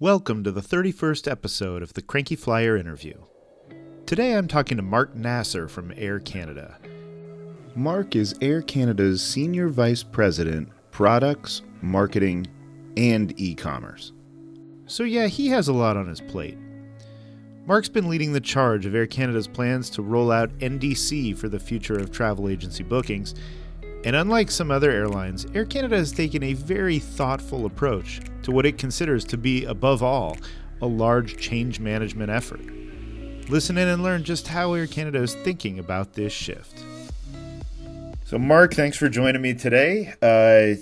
Welcome to the 31st episode of the Cranky Flier interview. Today I'm talking to Mark Nasr from Air Canada. Mark is Air Canada's Senior Vice President, Products, Marketing, and E commerce. So, yeah, he has a lot on his plate. Mark's been leading the charge of Air Canada's plans to roll out NDC for the future of travel agency bookings and unlike some other airlines, Air Canada has taken a very thoughtful approach to what it considers to be, above all, a large change management effort. Listen in and learn just how Air Canada is thinking about this shift. So, Mark, thanks for joining me today. Uh,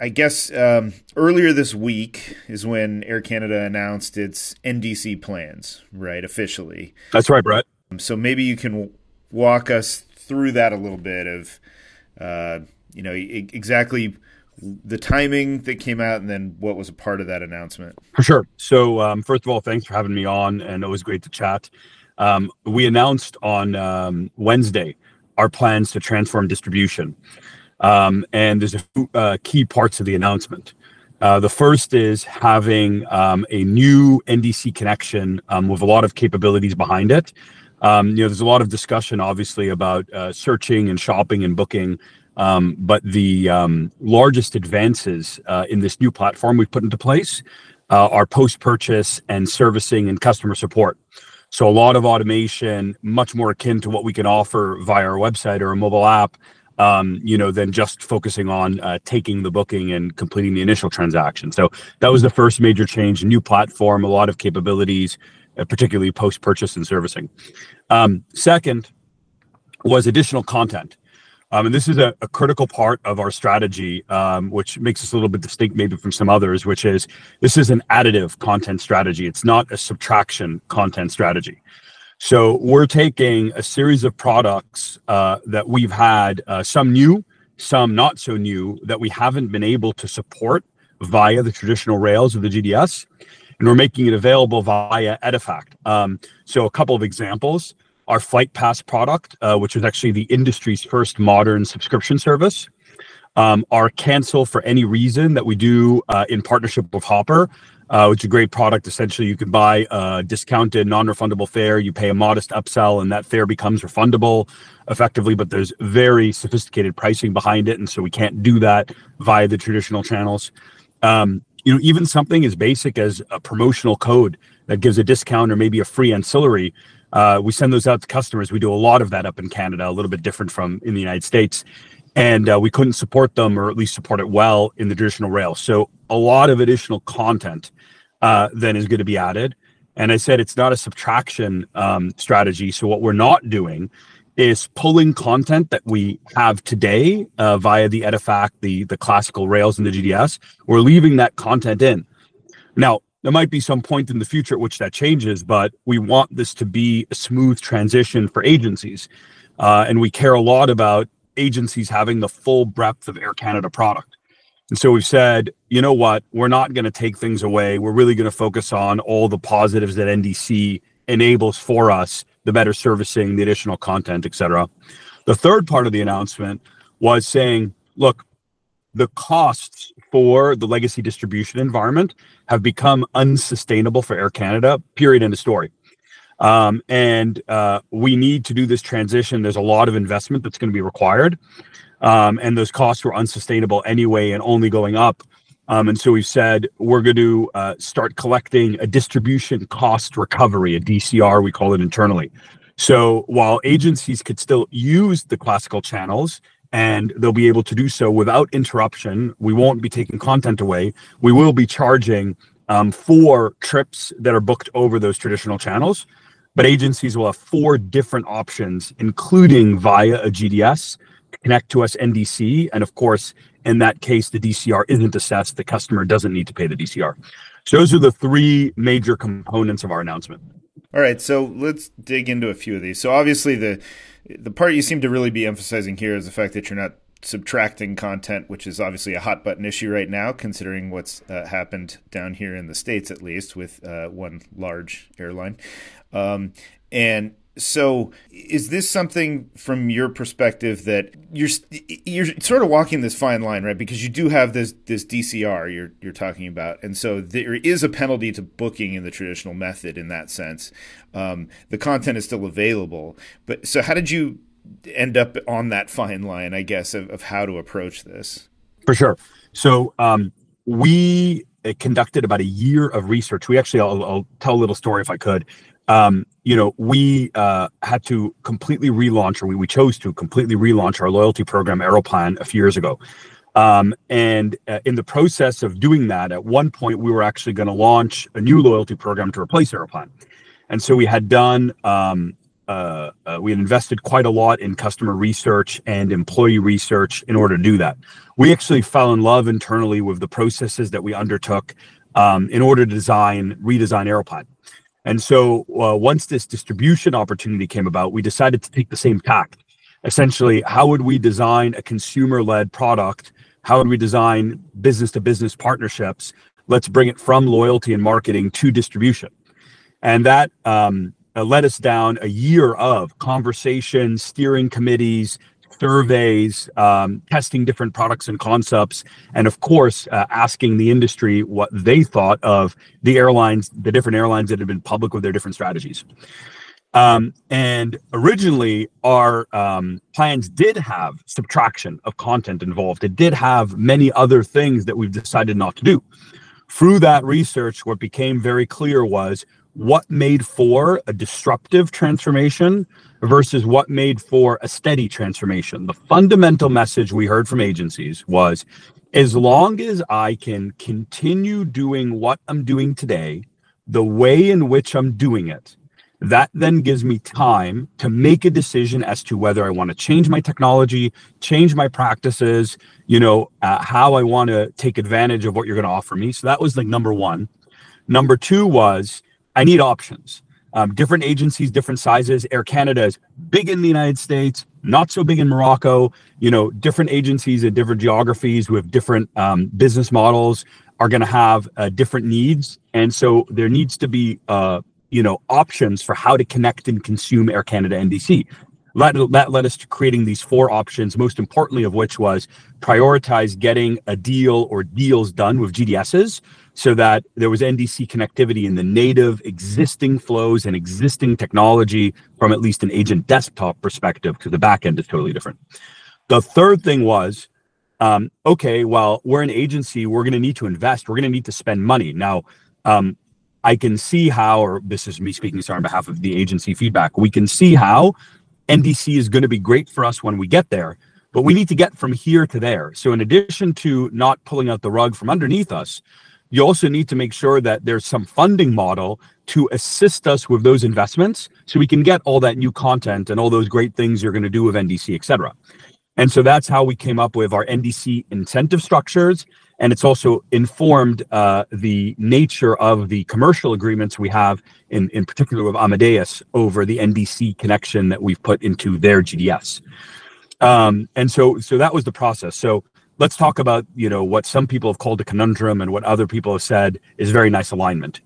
I guess um, earlier this week is when Air Canada announced its NDC plans, right, officially. That's right, Brett. So maybe you can walk us through that a little bit of uh, you know, exactly the timing that came out and then what was a part of that announcement. For sure. So, um, first of all, thanks for having me on, and it was great to chat. Um, we announced on um, Wednesday our plans to transform distribution. Um, and there's a few uh, key parts of the announcement. Uh, the first is having um, a new NDC connection um, with a lot of capabilities behind it you know, there's a lot of discussion, obviously, about uh, searching and shopping and booking. Um, but the um, largest advances uh, in this new platform we've put into place uh, are post-purchase and servicing and customer support. So a lot of automation, much more akin to what we can offer via our website or a mobile app, um, you know, than just focusing on uh, taking the booking and completing the initial transaction. So that was the first major change. New platform, a lot of capabilities, uh, particularly post purchase and servicing. Um, second was additional content. Um, and this is a, a, critical part of our strategy, um, which makes us a little bit distinct maybe from some others, which is this is an additive content strategy. It's not a subtraction content strategy. So we're taking a series of products uh, that we've had, uh, some new, some not so new, that we haven't been able to support via the traditional rails of the GDS and we're making it available via Edifact. Um, so a couple of examples: our Flight Pass product, uh, which is actually the industry's first modern subscription service. Um, our cancel for any reason that we do uh, in partnership with Hopper, uh, which is a great product. Essentially, you can buy a discounted, non-refundable fare. You pay a modest upsell, and that fare becomes refundable effectively. But there's very sophisticated pricing behind it, and so we can't do that via the traditional channels. Um, you know even something as basic as a promotional code that gives a discount or maybe a free ancillary uh, we send those out to customers. We do a lot of that up in canada a little bit different from in the united states. And uh, we couldn't support them or at least support it well in the traditional rail. So a lot of additional content uh, then is going to be added. And i said it's not a subtraction um, strategy. So what we're not doing is pulling content that we have today uh, via the Edifact, the the classical Rails and the GDS. We're leaving that content in. Now, there might be some point in the future at which that changes, but we want this to be a smooth transition for agencies, uh, and we care a lot about agencies having the full breadth of Air Canada product. And so we've said, you know what, we're not going to take things away. We're really going to focus on all the positives that NDC enables for us the better servicing, the additional content, etc. The third part of the announcement was saying, look, the costs for the legacy distribution environment have become unsustainable for Air Canada, period, end of story. Um, and uh, we need to do this transition. There's a lot of investment that's going to be required. Um, and those costs were unsustainable anyway and only going up. Um, and so we've said we're going to uh, start collecting a distribution cost recovery, a DCR, we call it internally. So while agencies could still use the classical channels and they'll be able to do so without interruption, we won't be taking content away. We will be charging um, for trips that are booked over those traditional channels. But agencies will have four different options, including via a GDS, connect to us NDC, and of course, in that case, the DCR isn't assessed. The customer doesn't need to pay the DCR. So those are the three major components of our announcement. All right, so let's dig into a few of these. So obviously, the the part you seem to really be emphasizing here is the fact that you're not subtracting content, which is obviously a hot button issue right now, considering what's uh, happened down here in the states, at least with uh, one large airline. Um, and So, is this something from your perspective that you're you're sort of walking this fine line, right? Because you do have this this DCR you're you're talking about, and so there is a penalty to booking in the traditional method in that sense. Um, the content is still available, but so how did you end up on that fine line? I guess of, of how to approach this. For sure. So um, we uh, conducted about a year of research. We actually, I'll, I'll tell a little story if I could um, you know, we uh, had to completely relaunch, or we, we chose to completely relaunch our loyalty program, Aeroplan, a few years ago. Um, and uh, in the process of doing that, at one point, we were actually going to launch a new loyalty program to replace Aeroplan. And so we had done, um, uh, uh, we had invested quite a lot in customer research and employee research in order to do that. We actually fell in love internally with the processes that we undertook um, in order to design, redesign Aeroplan. And so uh, once this distribution opportunity came about, we decided to take the same tack. Essentially, how would we design a consumer led product? How would we design business to business partnerships? Let's bring it from loyalty and marketing to distribution. And that um, led us down a year of conversations, steering committees, surveys, um, testing different products and concepts, and of course, uh, asking the industry what they thought of the airlines, the different airlines that had been public with their different strategies. Um, and originally, our um, plans did have subtraction of content involved. It did have many other things that we've decided not to do. Through that research, what became very clear was what made for a disruptive transformation versus what made for a steady transformation. The fundamental message we heard from agencies was as long as I can continue doing what I'm doing today, the way in which I'm doing it, that then gives me time to make a decision as to whether I want to change my technology, change my practices, you know, uh, how I want to take advantage of what you're going to offer me. So that was like number one. Number two was I need options um, different agencies, different sizes. Air Canada is big in the United States, not so big in Morocco. You know, different agencies in different geographies with different um, business models are going to have uh, different needs, and so there needs to be, uh, you know, options for how to connect and consume Air Canada NDC. That, that led us to creating these four options, most importantly of which was prioritize getting a deal or deals done with GDSs so that there was NDC connectivity in the native existing flows and existing technology from at least an agent desktop perspective, because the backend is totally different. The third thing was, um, okay, well, we're an agency, we're going to need to invest, we're going to need to spend money. Now, um, I can see how, or this is me speaking sorry, on behalf of the agency feedback, we can see how NDC is going to be great for us when we get there, but we need to get from here to there. So, in addition to not pulling out the rug from underneath us, you also need to make sure that there's some funding model to assist us with those investments so we can get all that new content and all those great things you're going to do with NDC, et cetera. And so that's how we came up with our NDC incentive structures. And it's also informed uh, the nature of the commercial agreements we have, in, in particular with Amadeus, over the NDC connection that we've put into their GDS. Um, and so, so that was the process. So let's talk about you know what some people have called a conundrum and what other people have said is very nice alignment.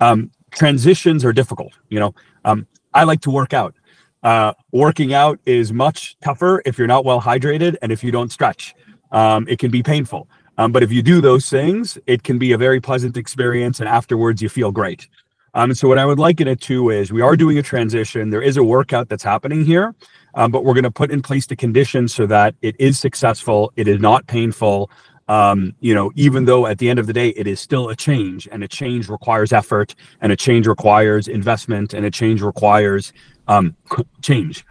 Um, transitions are difficult you know. Um, i like to work out. Uh, working out is much tougher if you're not well hydrated and if you don't stretch. Um, it can be painful. Um, but if you do those things it can be a very pleasant experience and afterwards you feel great um, and so what i would liken it to is we are doing a transition there is a workout that's happening here um, but we're going to put in place the conditions so that it is successful, it is not painful. Um, you know, even though at the end of the day, it is still a change, and a change requires effort, and a change requires investment, and a change requires um, change.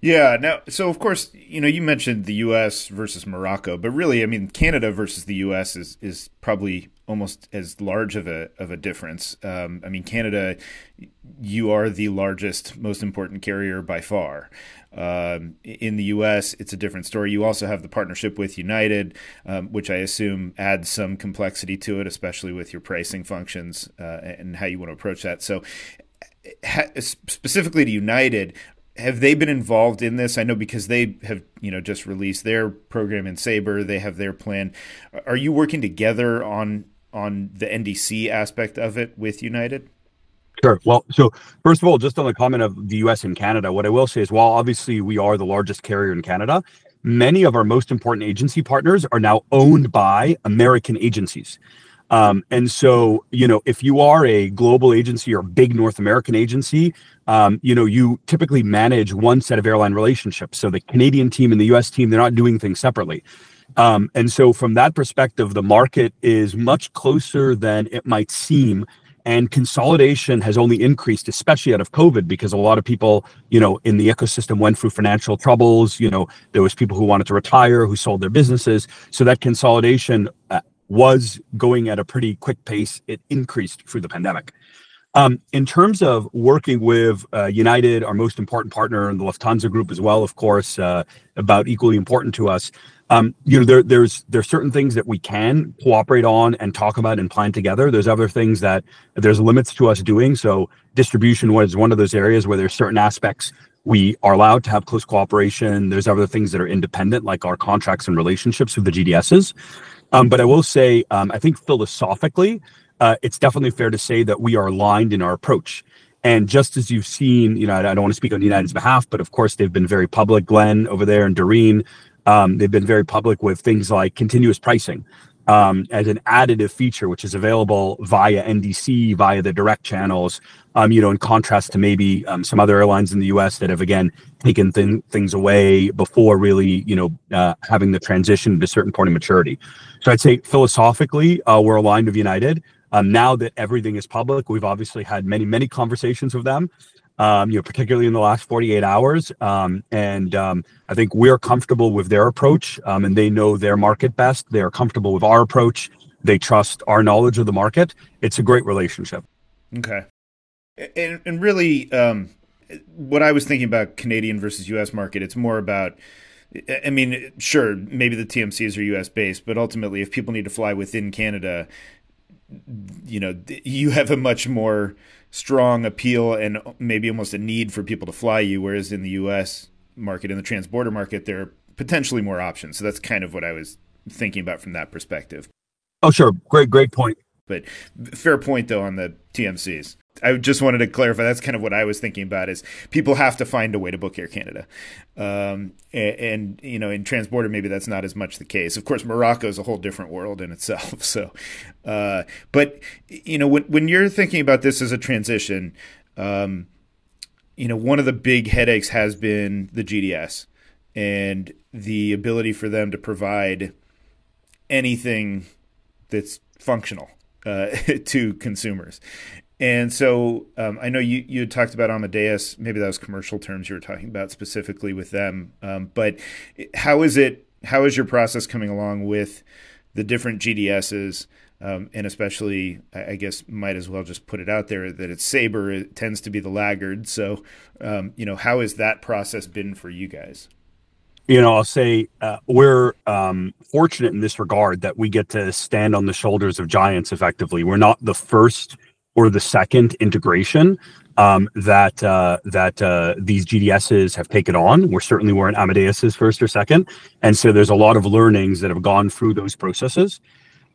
Yeah. Now, so of course, you know, you mentioned the U.S. versus Morocco, but really, I mean, Canada versus the U.S. is is probably almost as large of a of a difference. Um, I mean, Canada, you are the largest, most important carrier by far. Um, in the U.S., it's a different story. You also have the partnership with United, um, which I assume adds some complexity to it, especially with your pricing functions uh, and how you want to approach that. So, specifically to United, have they been involved in this? I know because they have, you know, just released their program in Sabre. They have their plan. Are you working together on on the NDC aspect of it with United? Sure. Well, so first of all, just on the comment of the US and Canada, what I will say is while obviously we are the largest carrier in Canada, many of our most important agency partners are now owned by American agencies. Um, and so, you know, if you are a global agency or a big North American agency, um, you know, you typically manage one set of airline relationships. So the Canadian team and the US team, they're not doing things separately. Um, and so, from that perspective, the market is much closer than it might seem. And consolidation has only increased, especially out of COVID, because a lot of people, you know, in the ecosystem went through financial troubles. You know, there was people who wanted to retire, who sold their businesses. So that consolidation uh, was going at a pretty quick pace. It increased through the pandemic. Um, in terms of working with uh, United, our most important partner, and the Lufthansa Group as well, of course, uh, about equally important to us. Um, you know, there, there's there's certain things that we can cooperate on and talk about and plan together. There's other things that there's limits to us doing. So distribution was one of those areas where there's certain aspects we are allowed to have close cooperation. There's other things that are independent, like our contracts and relationships with the GDSs. Um, but I will say, um, I think philosophically, uh, it's definitely fair to say that we are aligned in our approach. And just as you've seen, you know, I don't want to speak on United's behalf, but of course they've been very public. Glenn over there and Doreen, um, they've been very public with things like continuous pricing um, as an additive feature, which is available via NDC, via the direct channels. Um, you know, in contrast to maybe um, some other airlines in the U.S. that have again taken th- things away before really, you know, uh, having the transition to a certain point of maturity. So I'd say philosophically, uh, we're aligned with United. Um, now that everything is public, we've obviously had many, many conversations with them. Um, you know, particularly in the last 48 hours, um, and um, I think we're comfortable with their approach, um, and they know their market best. They are comfortable with our approach. They trust our knowledge of the market. It's a great relationship. Okay, and, and really, um, what I was thinking about Canadian versus U.S. market, it's more about I mean, sure, maybe the TMCs are US based, but ultimately, if people need to fly within Canada, you know, you have a much more strong appeal and maybe almost a need for people to fly you. Whereas in the US market, in the transborder market, there are potentially more options. So that's kind of what I was thinking about from that perspective. Oh, sure. Great, great point. But fair point, though, on the TMCs. I just wanted to clarify. That's kind of what I was thinking about. Is people have to find a way to book Air Canada, um, and, and, you know, in transborder maybe that's not as much the case. Of course, Morocco is a whole different world in itself. So, uh, but you know, when when you're thinking about this as a transition, um, you know, one of the big headaches has been the GDS and the ability for them to provide anything that's functional uh, to consumers. And so um, I know you, you talked about Amadeus. Maybe that was commercial terms you were talking about specifically with them. Um, but how is it? How is your process coming along with the different GDSs? Um, and especially, I guess, might as well just put it out there that it's Sabre it tends to be the laggard. So, um, you know, how has that process been for you guys? You know, I'll say uh, we're um, fortunate in this regard that we get to stand on the shoulders of giants effectively. We're not the first or the second integration um, that uh, that uh, these GDSs have taken on. We're certainly weren't Amadeus's first or second, and so there's a lot of learnings that have gone through those processes.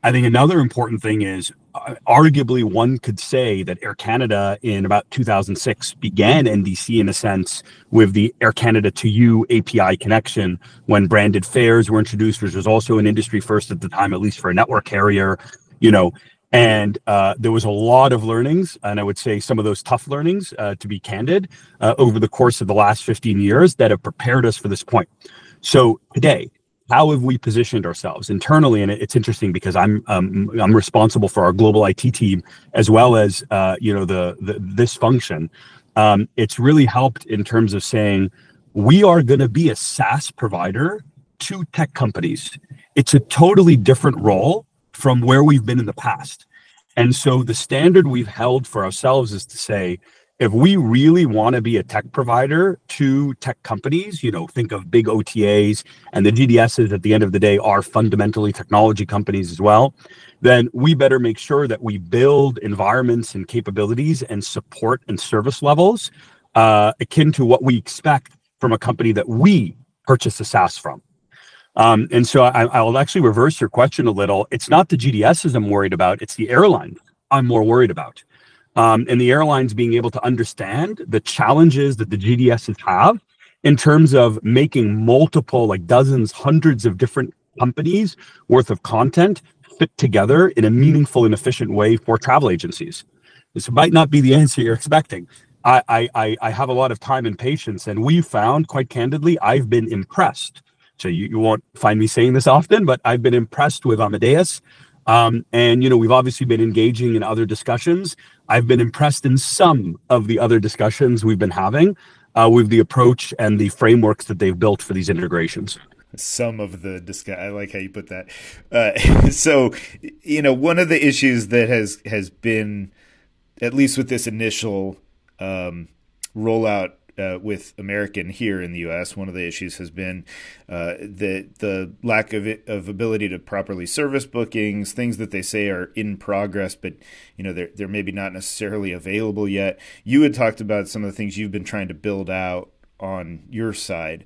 I think another important thing is, uh, arguably, one could say that Air Canada in about 2006 began NDC in a sense with the Air Canada to You API connection when branded fares were introduced, which was also an industry first at the time, at least for a network carrier. You know, and uh, there was a lot of learnings, and I would say some of those tough learnings, uh, to be candid, uh, over the course of the last 15 years that have prepared us for this point. So today, how have we positioned ourselves internally? And it's interesting because I'm um, I'm responsible for our global IT team as well as uh, you know the, the this function. Um, it's really helped in terms of saying we are going to be a SaaS provider to tech companies. It's a totally different role from where we've been in the past. And so the standard we've held for ourselves is to say, if we really want to be a tech provider to tech companies, you know, think of big OTAs and the GDSs at the end of the day are fundamentally technology companies as well, then we better make sure that we build environments and capabilities and support and service levels uh, akin to what we expect from a company that we purchase a SaaS from. Um, and so I, will actually reverse your question a little. It's not the GDSs I'm worried about; it's the airline I'm more worried about. um, and the airlines being able to understand the challenges that the GDSs have in terms of making multiple, like dozens, hundreds of different companies worth of content fit together in a meaningful and efficient way for travel agencies. This might not be the answer you're expecting. I, I, I have a lot of time and patience, and we found, quite candidly, I've been impressed. So you, you won't find me saying this often, but I've been impressed with Amadeus. Um, and you know, we've obviously been engaging in other discussions. I've been impressed in some of the other discussions we've been having uh, with the approach and the frameworks that they've built for these integrations some of the discuss. I like how you put that. Uh, so, you know, one of the issues that has has been, at least with this initial um, rollout uh, with American here in the U.S. One of the issues has been uh, the the lack of it, of ability to properly service bookings, things that they say are in progress, but you know they're they're maybe not necessarily available yet. You had talked about some of the things you've been trying to build out on your side.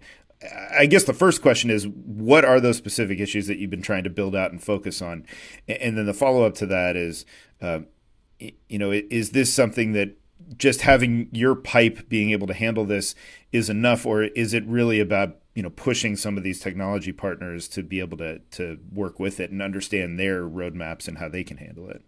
I guess the first question is what are those specific issues that you've been trying to build out and focus on? And then the follow up to that is, uh, you know, is this something that just having your pipe being able to handle this is enough, or is it really about you know pushing some of these technology partners to be able to to work with it and understand their roadmaps and how they can handle it?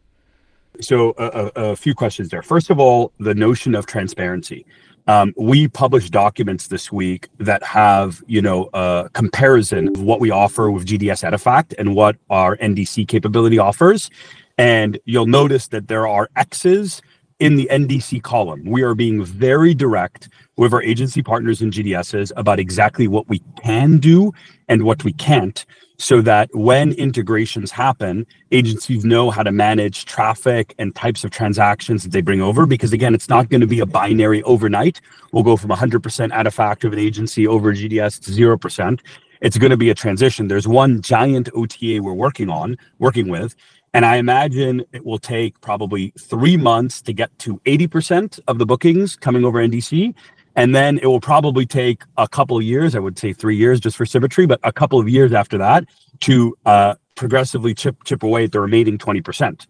So a, a few questions there. First of all, the notion of transparency. Um, we published documents this week that have, you know, a comparison of what we offer with GDS Edifact and what our NDC capability offers. And you'll notice that there are X's in the NDC column. We are being very direct with our agency partners and GDSs about exactly what we can do and what we can't so that when integrations happen, agencies know how to manage traffic and types of transactions that they bring over. Because again, it's not going to be a binary overnight. We'll go from 100% Edifact of an agency over GDS to 0%. It's going to be a transition. There's one giant OTA we're working on, working with, and I imagine it will take probably three months to get to 80% of the bookings coming over NDC. And then it will probably take a couple of years, I would say three years just for symmetry, but a couple of years after that to uh, progressively chip chip away at the remaining 20%.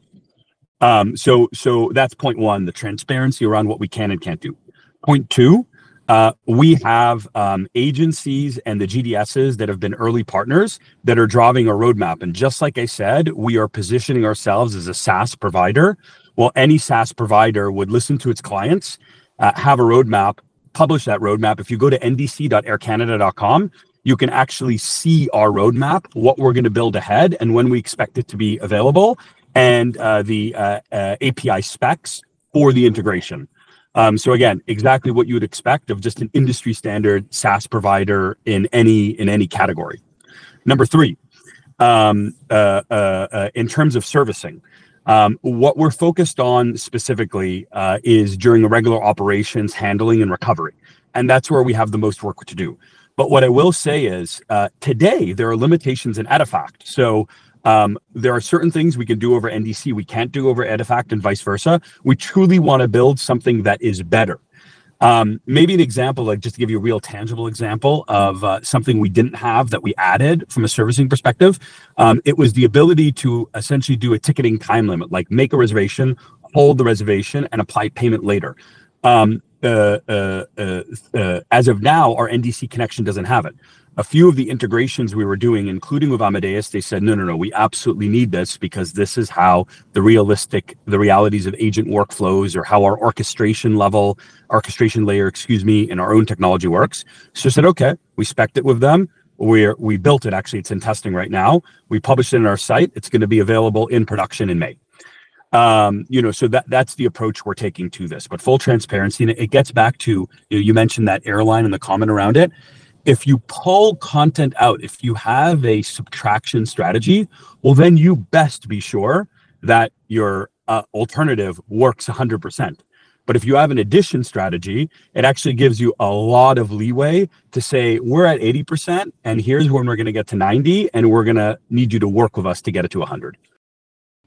Um, so so that's point one, the transparency around what we can and can't do. Point two, uh, we have um, agencies and the GDSs that have been early partners that are driving a roadmap. And just like I said, we are positioning ourselves as a SaaS provider. Well, any SaaS provider would listen to its clients, uh, have a roadmap, publish that roadmap. If you go to ndc.aircanada.com, you can actually see our roadmap, what we're going to build ahead, and when we expect it to be available, and uh, the uh, uh, API specs for the integration. Um, so again, exactly what you would expect of just an industry standard SaaS provider in any in any category. Number three, um, uh, uh, uh, in terms of servicing, um, what we're focused on specifically uh, is during the regular operations handling and recovery, and that's where we have the most work to do. But what I will say is uh, today there are limitations in Edifact. So um, there are certain things we can do over NDC we can't do over Edifact and vice versa. We truly want to build something that is better. Um, maybe an example, like just to give you a real tangible example of uh, something we didn't have that we added from a servicing perspective. Um, it was the ability to essentially do a ticketing time limit, like make a reservation, hold the reservation, and apply payment later. Um, uh, uh, uh, uh as of now, our NDC connection doesn't have it a few of the integrations we were doing, including with Amadeus, they said, no, no, no, we absolutely need this because this is how the realistic, the realities of agent workflows or how our orchestration level, orchestration layer, excuse me, in our own technology works. So I said, okay, we spec it with them. We're, we built it. Actually, it's in testing right now. We published it in our site. It's going to be available in production in May. Um, you know, so that that's the approach we're taking to this. But full transparency, and it gets back to you, know, you mentioned that airline and the comment around it if you pull content out, if you have a subtraction strategy, well, then you best be sure that your uh, alternative works 100%. But if you have an addition strategy, it actually gives you a lot of leeway to say, we're at 80%, and here's when we're going to get to 90, and we're going to need you to work with us to get it to 100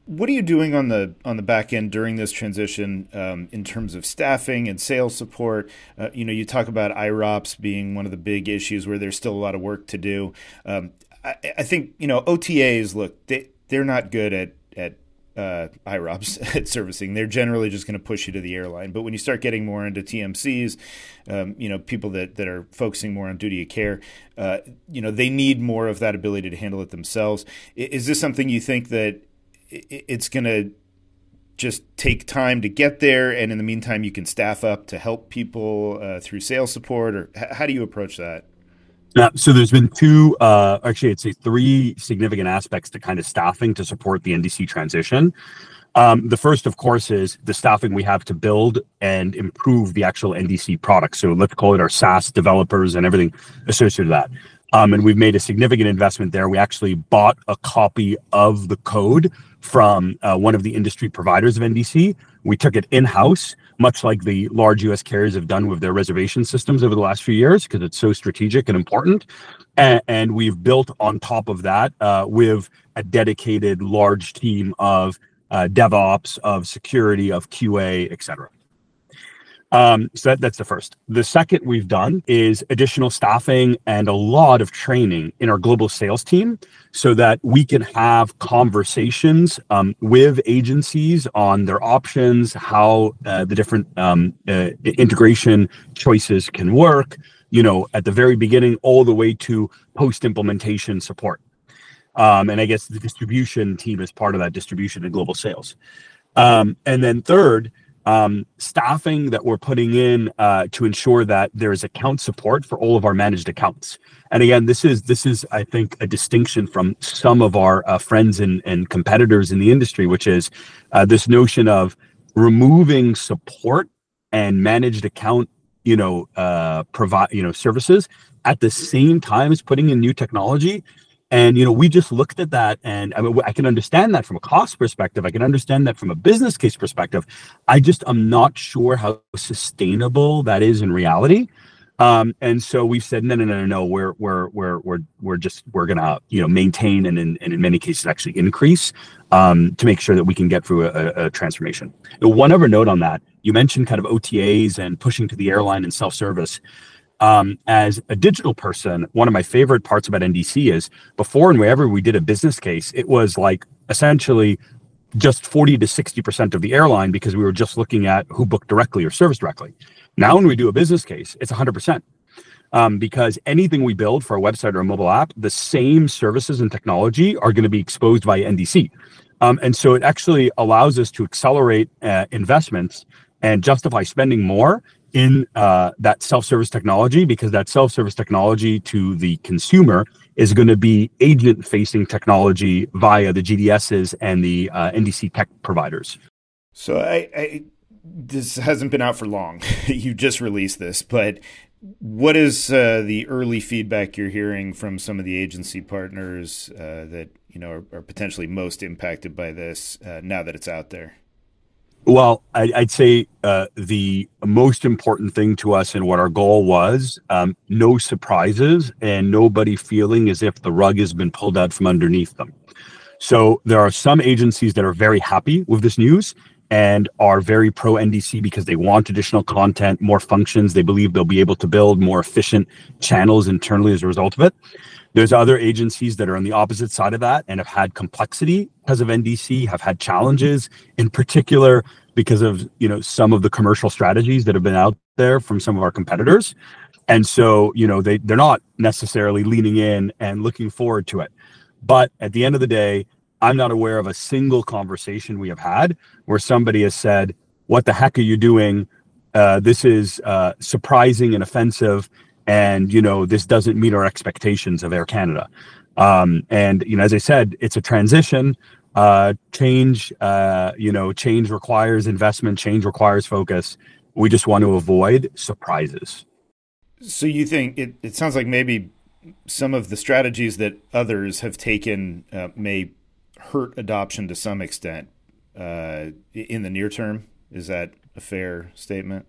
what are you doing on the on the back end during this transition um, in terms of staffing and sales support? Uh, you know, you talk about IROPS being one of the big issues where there's still a lot of work to do. Um, I, I, think you know OTAs. Look, they they're not good at at uh, IROPS at servicing. They're generally just going to push you to the airline. But when you start getting more into TMCs, um, you know, people that, that are focusing more on duty of care, uh, you know, they need more of that ability to handle it themselves. Is this something you think that it's going to just take time to get there, and in the meantime, you can staff up to help people uh, through sales support, or how do you approach that? Yeah, so there's been two, uh, actually, I'd say three significant aspects to kind of staffing to support the NDC transition. Um, the first, of course, is the staffing we have to build and improve the actual NDC product. So let's call it our SaaS developers and everything associated with that. Um, and we've made a significant investment there. We actually bought a copy of the code from uh, one of the industry providers of NDC. We took it in house, much like the large US carriers have done with their reservation systems over the last few years, because it's so strategic and important. And, and, we've built on top of that uh, with a dedicated large team of uh, DevOps, of security, of QA, et cetera. Um, so that, that's the first. The second we've done is additional staffing and a lot of training in our global sales team so that we can have conversations um, with agencies on their options, how uh, the different um, uh, integration choices can work, you know, at the very beginning, all the way to post implementation support. Um, and I guess the distribution team is part of that distribution and global sales. Um, and then third, um, staffing that we're putting in uh, to ensure that there is account support for all of our managed accounts. And again, this is this is I think a distinction from some of our uh, friends and, and competitors in the industry, which is uh, this notion of removing support and managed account, you know, uh, provide you know services at the same time as putting in new technology and you know, we just looked at that, and I mean, I can understand that from a cost perspective. I can understand that from a business case perspective. I just am not sure how sustainable that is in reality. Um, and so we've said, no, no, no, no, no. We're we're we're we're we're just we're gonna you know maintain and in and in many cases actually increase um, to make sure that we can get through a, a transformation. One other note on that: you mentioned kind of OTAs and pushing to the airline and self service um, as a digital person, one of my favorite parts about NDC is before and wherever we did a business case, it was like essentially just 40 to 60% of the airline because we were just looking at who booked directly or service directly. Now, when we do a business case, it's 100%. Um, because anything we build for a website or a mobile app, the same services and technology are going to be exposed by NDC. Um, and so it actually allows us to accelerate uh, investments and justify spending more in uh, that self-service technology because that self-service technology to the consumer is going to be agent-facing technology via the GDSs and the uh, NDC tech providers. So I, I, this hasn't been out for long. you just released this, but what is uh, the early feedback you're hearing from some of the agency partners uh, that you know are, are, potentially most impacted by this uh, now that it's out there? Well, I, would say uh, the most important thing to us and what our goal was um, no surprises and nobody feeling as if the rug has been pulled out from underneath them. So there are some agencies that are very happy with this news and are very pro NDC because they want additional content, more functions. They believe they'll be able to build more efficient channels internally as a result of it. There's other agencies that are on the opposite side of that and have had complexity because of NDC, have had challenges in particular because of you know some of the commercial strategies that have been out there from some of our competitors. And so, you know, they, they're not necessarily leaning in and looking forward to it. But at the end of the day, I'm not aware of a single conversation we have had where somebody has said, What the heck are you doing? Uh, this is uh, surprising and offensive and you know this doesn't meet our expectations of air canada. Um, and you know as i said it's a transition. Uh, change uh, you know change requires investment change requires focus. We just want to avoid surprises. So you think it, it sounds like maybe some of the strategies that others have taken uh, may hurt adoption to some extent uh, in the near term is that a fair statement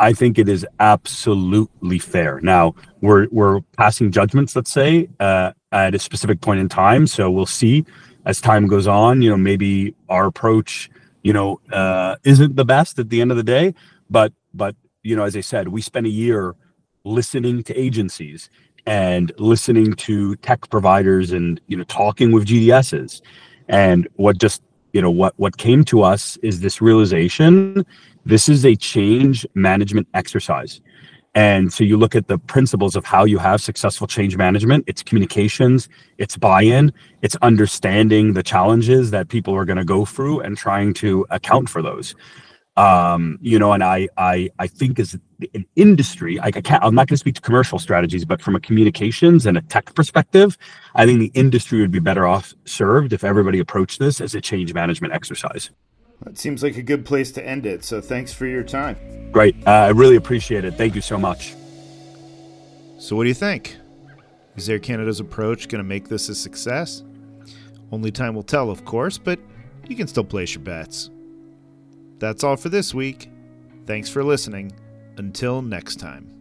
I think it is absolutely fair. Now we're we're passing judgments, let's say, uh, at a specific point in time. So we'll see as time goes on. You know, maybe our approach, you know, uh, isn't the best at the end of the day. But but you know, as I said, we spent a year listening to agencies and listening to tech providers and you know talking with GDSs. And what just you know what what came to us is this realization this is a change management exercise and so you look at the principles of how you have successful change management it's communications it's buy-in it's understanding the challenges that people are going to go through and trying to account for those um, you know, and I, I, I think as an industry, like I can't, I'm not going to speak to commercial strategies, but from a communications and a tech perspective, I think the industry would be better off served if everybody approached this as a change management exercise. That seems like a good place to end it. So thanks for your time. Great. Uh, I really appreciate it. Thank you so much. So, what do you think? Is Air Canada's approach going to make this a success? Only time will tell, of course, but you can still place your bets. That's all for this week. Thanks for listening. Until next time.